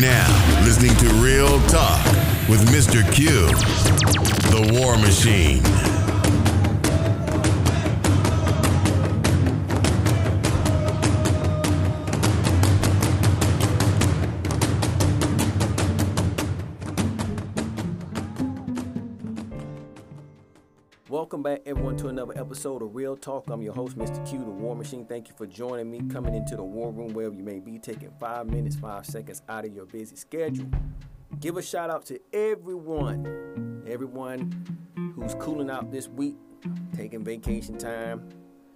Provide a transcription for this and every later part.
now listening to Real Talk with Mr. Q, the War Machine. Welcome back, everyone, to another episode of Real Talk. I'm your host, Mr. Q, the War Machine. Thank you for joining me, coming into the war room wherever you may be, taking five minutes, five seconds out of your busy schedule. Give a shout out to everyone, everyone who's cooling out this week, taking vacation time,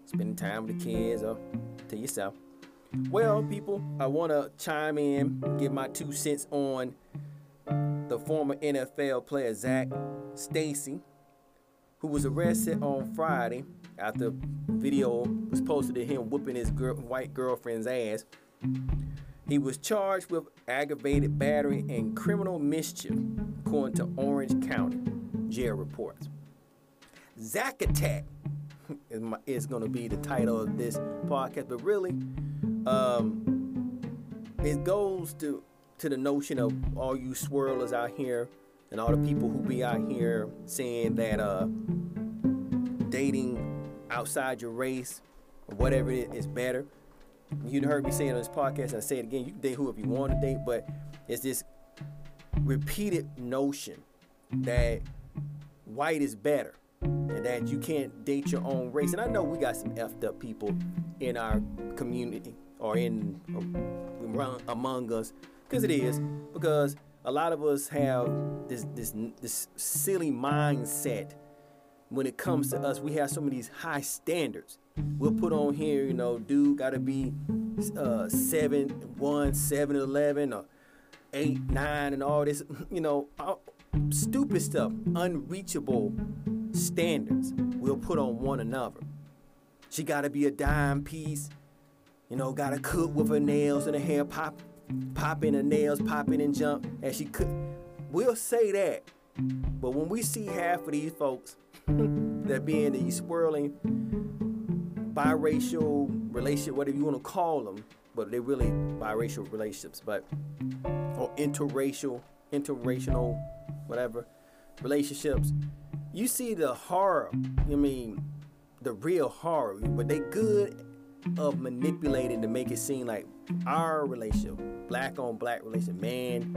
spending time with the kids, or to yourself. Well, people, I want to chime in, give my two cents on the former NFL player Zac Stacy who was arrested on Friday after video was posted of him whooping his girl, white girlfriend's ass. He was charged with aggravated battery and criminal mischief, according to Orange County jail reports. Zack Attack is, is going to be the title of this podcast, but really, um, it goes to to the notion of all you swirlers out here and all the people who be out here saying that uh, dating outside your race or whatever it is better. You heard me say it on this podcast, and I say it again. You can date whoever you want to date, but it's this repeated notion that white is better and that you can't date your own race. And I know we got some effed up people in our community or in among us, because it is, because a lot of us have this this this silly mindset when it comes to us. We have some of these high standards. We'll put on here, you know, dude got to be uh, seven one, seven eleven, or eight nine, and all this, you know, stupid stuff, unreachable standards. We'll put on one another. She got to be a dime piece. You know, got to cook with her nails and her hair pop popping her nails, popping and jump, and she could. We'll say that, but when we see half of these folks that being these swirling biracial relationship, whatever you want to call them, but they're really biracial relationships, but or interracial, interracial, whatever relationships, you see the horror. I mean, the real horror, but they good of manipulating to make it seem like our relationship, black on black relationship, man,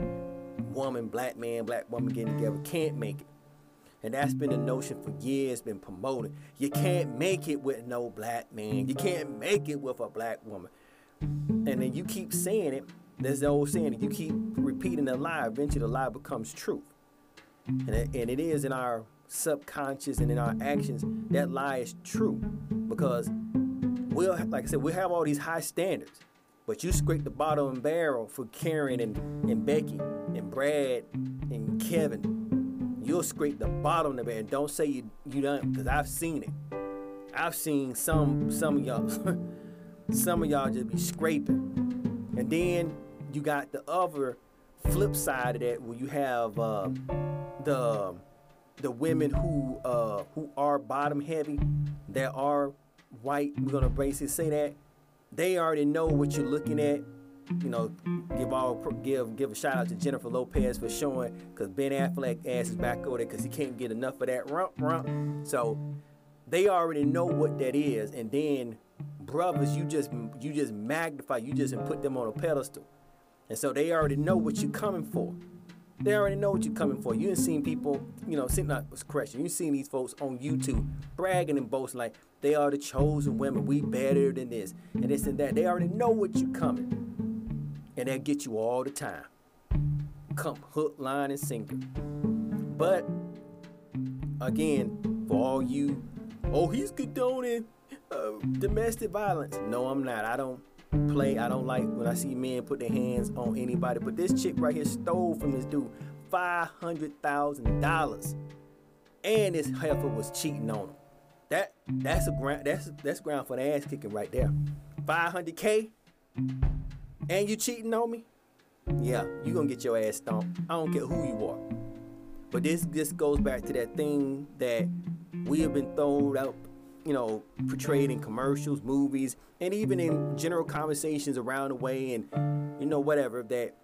woman, black man, black woman getting together, can't make it. And that's been a notion for years, been promoted. You can't make it with no black man. You can't make it with a black woman. And then you keep saying it. There's the old saying, you keep repeating the lie, eventually the lie becomes truth. And it, and it is in our subconscious and in our actions, that lie is true. Because we'll, like I said, we have all these high standards. But you scrape the bottom barrel for Karen and, and Becky and Brad and Kevin. You'll scrape the bottom of it and don't say you you done because I've seen it. I've seen some some of y'all some of y'all just be scraping. And then you got the other flip side of that where you have uh, the the women who uh, who are bottom heavy, that are white. We're gonna basically say that they already know what you're looking at. You know, give all give give a shout out to Jennifer Lopez for showing because Ben Affleck ass is back over there because he can't get enough of that rump rump. So they already know what that is, and then brothers, you just you just magnify, you just put them on a pedestal, and so they already know what you're coming for. They already know what you're coming for. You ain't seen people, you know, sitting not was correction. You seen these folks on YouTube bragging and boasting like they are the chosen women. We better than this and this and that. They already know what you're coming, and they get you all the time. Come hook, line, and sinker. But again, for all you, oh, he's condoning uh, domestic violence. No, I'm not. I don't play. I don't like when I see men put their hands on anybody. But this chick right here stole from this dude five hundred thousand dollars, and this heifer was cheating on him. That that's a ground that's that's ground for the ass kicking right there. Five hundred k, and you cheating on me? Yeah, you gonna get your ass stomped. I don't care who you are. But this this goes back to that thing that we have been thrown out you know, portrayed in commercials, movies, and even in general conversations around the way and, you know, whatever, that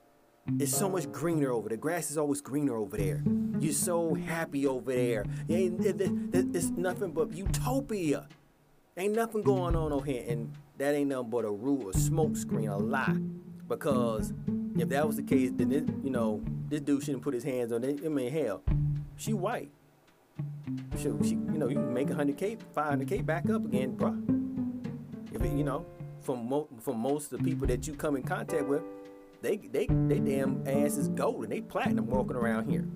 it's so much greener over there. Grass is always greener over there. You're so happy over there. It, it, it, it's nothing but utopia. Ain't nothing going on over here, and that ain't nothing but a rule, a smoke screen, a lie. Because if that was the case, then it, you know this dude shouldn't put his hands on it. I mean, hell, she white. She, she you know, you can make 100k, 500k back up again, bro. If it, you know, from mo- from most of the people that you come in contact with, they they they damn ass is gold and they platinum walking around here.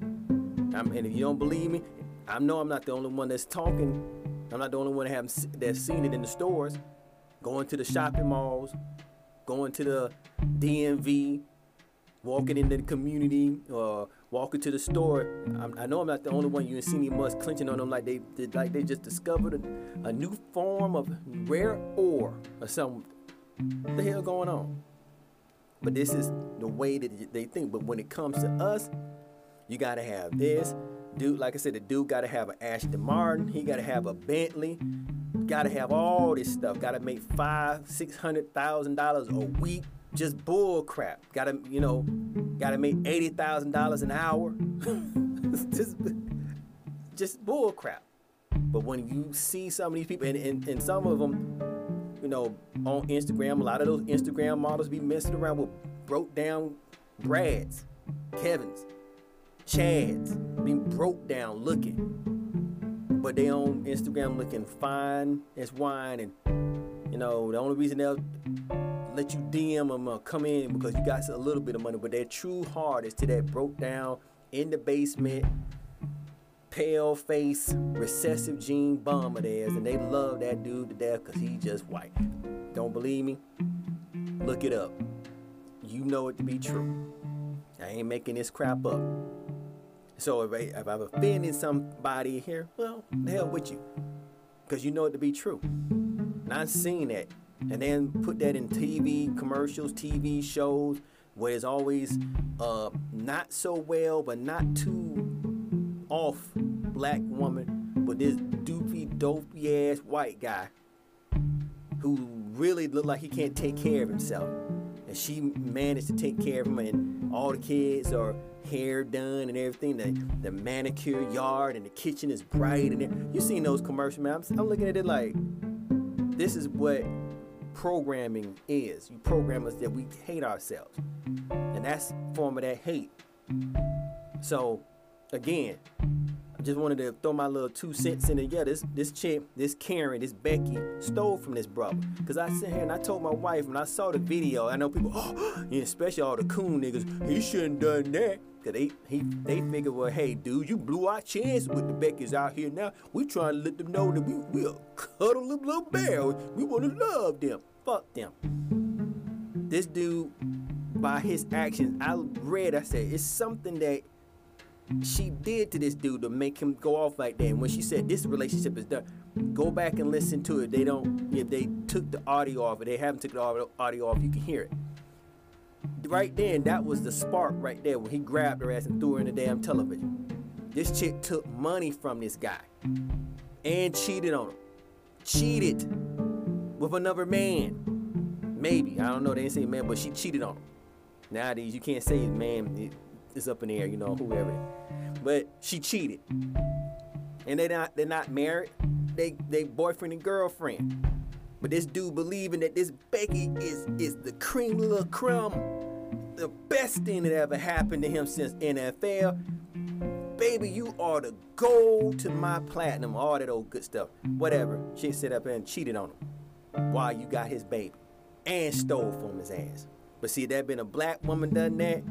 I mean, if you don't believe me, I know I'm not the only one that's talking. I'm not the only one that have that's seen it in the stores, going to the shopping malls, going to the DMV, walking into the community or walking to the store. I'm, i know I'm not the only one. You see me much clenching on them like they did, like they just discovered a, a new form of rare ore or something. What the hell going on? But this is the way that they think. But when it comes to us, you gotta have this. Dude, like I said, the dude gotta have an Aston Martin. He gotta have a Bentley. Gotta have all this stuff. Gotta make five, six hundred thousand dollars a week just bull crap. Gotta, you know, gotta make eighty thousand dollars an hour. just, just bull crap. But when you see some of these people, and, and, and some of them, you know, on Instagram, a lot of those Instagram models be messing around with broke down Brads, Kevins, Chads, being broke down looking. But they on Instagram looking fine as wine, and you know the only reason they'll let you DM them uh, come in because you got a little bit of money, but their true heart is to that broke down in the basement, pale face, recessive gene bum of theirs, and they love that dude to death because he just white. Don't believe me? Look it up. You know it to be true. I ain't making this crap up. So if, I, if I've offended somebody here, well, the hell with you. Because you know it to be true. Not seeing that and then put that in TV commercials, TV shows, where it's always uh, not so well, but not too off black woman, but this doofy, dopey ass white guy who really look like he can't take care of himself. And she managed to take care of him, and all the kids are hair done and everything. The, the manicure yard and the kitchen is bright. And you seen those commercials, man. I'm, I'm looking at it like, this is what programming is. You program us that we hate ourselves. And that's form of that hate. So again, I just wanted to throw my little two cents in there. Yeah, this this chick, this Karen, this Becky stole from this brother. Cause I sit here and I told my wife when I saw the video, I know people, oh, especially all the coon niggas, he shouldn't done that. Cause they he they figure, well, hey, dude, you blew our chance with the Beckys out here now. We trying to let them know that we we a cuddle little bear. We wanna love them. Fuck them. This dude, by his actions, I read, I said, it's something that she did to this dude to make him go off like that. And when she said this relationship is done, go back and listen to it. They don't, if they took the audio off, or they haven't took the audio off, you can hear it. Right then, that was the spark right there when he grabbed her ass and threw her in the damn television. This chick took money from this guy and cheated on him. Cheated with another man. Maybe. I don't know. They didn't say man, but she cheated on him. Nowadays, you can't say man. It's up in the air, you know, whoever. But she cheated. And they not they're not married. They they boyfriend and girlfriend. But this dude believing that this Becky is is the cream la creme, the best thing that ever happened to him since NFL. Baby, you are the gold to my platinum, all that old good stuff. Whatever. She sit up and cheated on him while you got his baby and stole from his ass. But see, that been a black woman done that,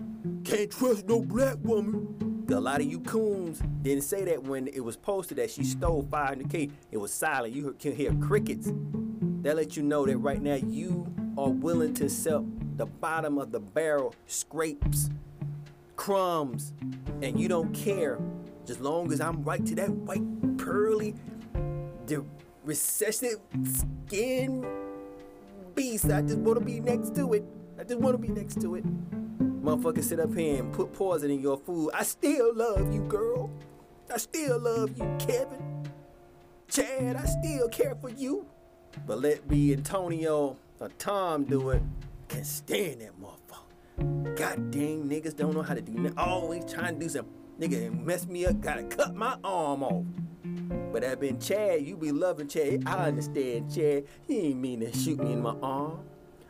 can't trust no black woman. A lot of you coons didn't say that when it was posted that she stole 500k. It was silent. You can hear crickets. That let you know that right now you are willing to sell the bottom of the barrel scrapes, crumbs, and you don't care. Just long as I'm right to that white pearly, the recessive skin beast. I just want to be next to it. I just want to be next to it. Motherfucker sit up here and put poison in your food. I still love you, girl. I still love you, Kevin. Chad, I still care for you. But let me Antonio or Tom do it. Can stand that motherfucker. God dang niggas don't know how to do nothing. Always trying to do something. Nigga and mess me up, gotta cut my arm off. But that been Chad, you be loving Chad. I understand Chad. He ain't mean to shoot me in my arm.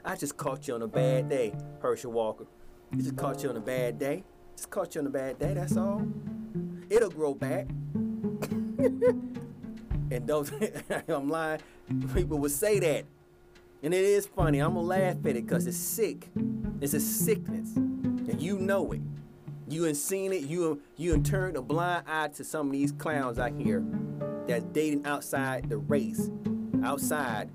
I just caught you on a bad day, Herschel Walker. It just caught you on a bad day. Just caught you on a bad day, that's all. It'll grow back. and those, I'm lying, people would say that. And it is funny. I'm gonna laugh at it because it's sick. It's a sickness. And you know it. You ain't seen it. You you turned a blind eye to some of these clowns out here that's dating outside the race, outside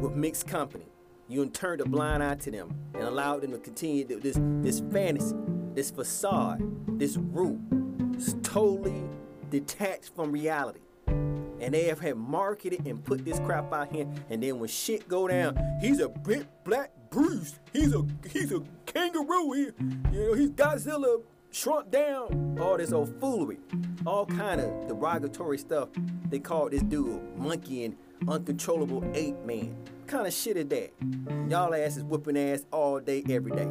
with mixed company. You turned a blind eye to them and allowed them to continue this this fantasy, this facade, this root. It's totally detached from reality and they have had marketed and put this crap out here. And then when shit go down, he's a big black Bruce. He's a he's a kangaroo. He, you know, he's Godzilla shrunk down. All this old foolery, all kind of derogatory stuff. They call this dude monkey and uncontrollable ape man. Kind of shit is that? Y'all asses whooping ass all day, every day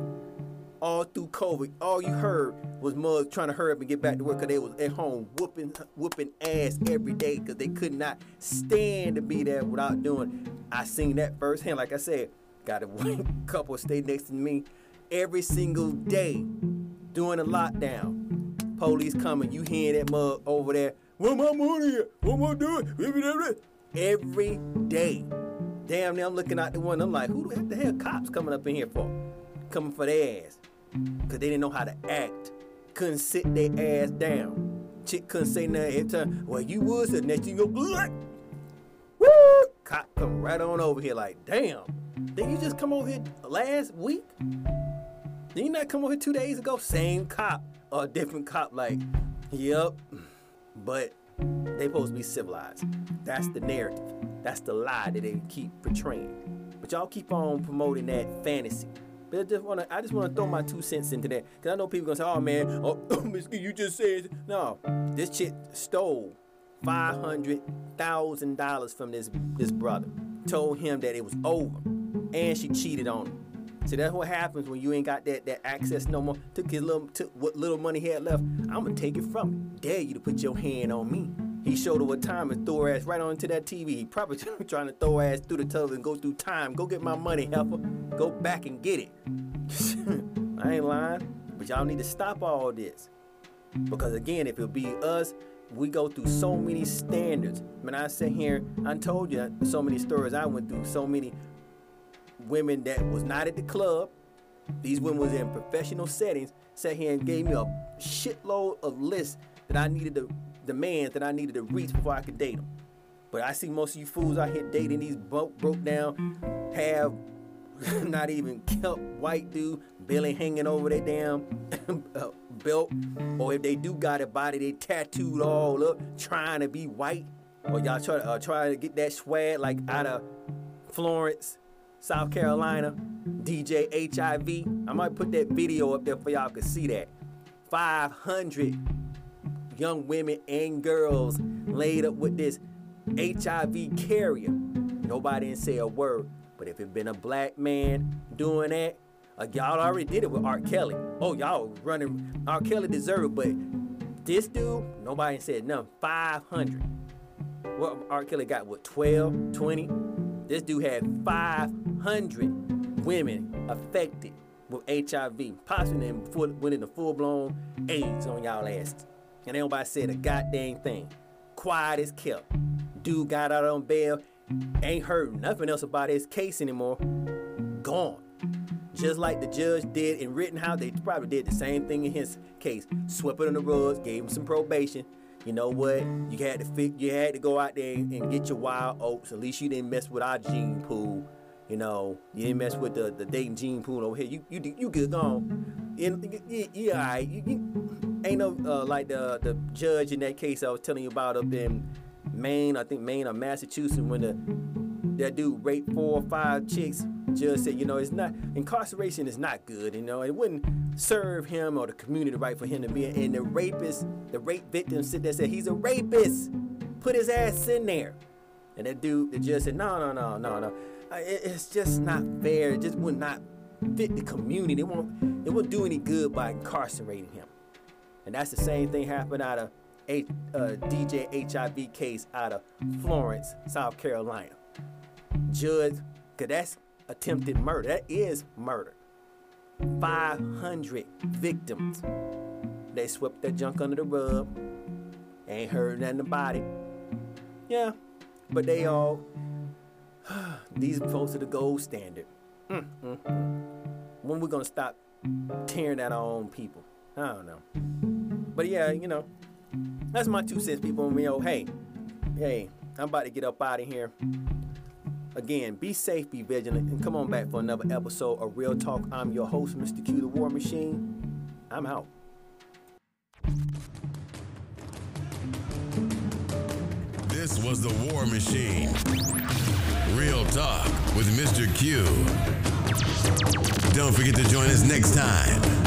all through COVID, all you heard was mugs trying to hurry up and get back to work because they was at home whooping whooping ass every day because they could not stand to be there without doing. I seen that firsthand. Like I said, got a couple stay next to me every single day doing a lockdown. Police coming, you hearing that mug over there. What my money at? What am I doing? Every day. Damn, now I'm looking out the window. I'm like, who the hell cops coming up in here for? Coming for their ass because they didn't know how to act. Couldn't sit their ass down. Chick couldn't say nothing every time. Well, you would, so next you go, like, woo! Cop come right on over here like, damn. Did you just come over here last week? Did you not come over here two days ago? Same cop or different cop, like, yep. But they supposed to be civilized. That's the narrative. That's the lie that they keep portraying. But y'all keep on promoting that fantasy. But I just wanna, I just wanna throw my two cents into that, cause I know people gonna say, "Oh man, oh, oh you just said no." This chick stole five hundred thousand dollars from this this brother. Told him that it was over, and she cheated on him. See, that's what happens when you ain't got that, that access no more. Took his little, took what little money he had left. I'm gonna take it from him. Dare you to put your hand on me. He showed her what time and threw her ass right onto that TV. He probably trying to throw her ass through the television, go through time. Go get my money, helper. Go back and get it. I ain't lying, but y'all need to stop all this. Because again, if it be us, we go through so many standards. When I sit here, I told you so many stories I went through, so many women that was not at the club. These women was in professional settings, sat here and gave me a shitload of lists that I needed to demands that I needed to reach before I could date them. But I see most of you fools out here dating these broke, broke down, have not even kept white dude, belly hanging over their damn uh, belt. Or if they do got a body, they tattooed all up, trying to be white. Or y'all try, uh, trying to get that swag like out of Florence, South Carolina, DJ HIV. I might put that video up there for y'all to see that. 500 young women and girls laid up with this HIV carrier. Nobody didn't say a word. But if it been a black man doing that, uh, y'all already did it with R. Kelly. Oh, y'all running. R. Kelly deserved it, but this dude, nobody said nothing. 500. What R. Kelly got, what, 12, 20? This dude had 500 women affected with HIV, possibly went into full blown AIDS on y'all asses and nobody said a goddamn thing. Quiet as kept. Dude got out on bail, ain't heard nothing else about his case anymore. Gone. Just like the judge did in Rittenhouse, they probably did the same thing in his case. Swept it on the rugs, gave him some probation. You know what? You had to fit, you had to go out there and get your wild oats. At least you didn't mess with our gene pool. You know, you didn't mess with the, the dating gene pool over here. You you you good gone. Yeah, yeah, you, you, ain't no uh, like the the judge in that case I was telling you about up in Maine, I think Maine or Massachusetts, when the that dude raped four or five chicks. Judge said, you know, it's not incarceration is not good. You know, it wouldn't serve him or the community right for him to be. And the rapist, the rape victim, sit there and said he's a rapist. Put his ass in there. And that dude, the judge said, no, no, no, no, no. It's just not fair. It just would not fit the community. They won't they won't do any good by incarcerating him. And that's the same thing happened out of a uh, DJ HIV case out of Florence, South Carolina. Judge, cause that's attempted murder. That is murder. 500 victims. They swept that junk under the rug. Ain't heard nothing about it. Yeah, but they all, these folks are the gold standard. Mm, mm, mm. When we gonna stop tearing at our own people? I don't know. But yeah, you know, that's my two cents, people. You know, hey, hey, I'm about to get up out of here. Again, be safe, be vigilant, and come on back for another episode of Real Talk. I'm your host, Mr. Q, the War Machine. I'm out. This was the War Machine. Real Talk with Mr. Q. Don't forget to join us next time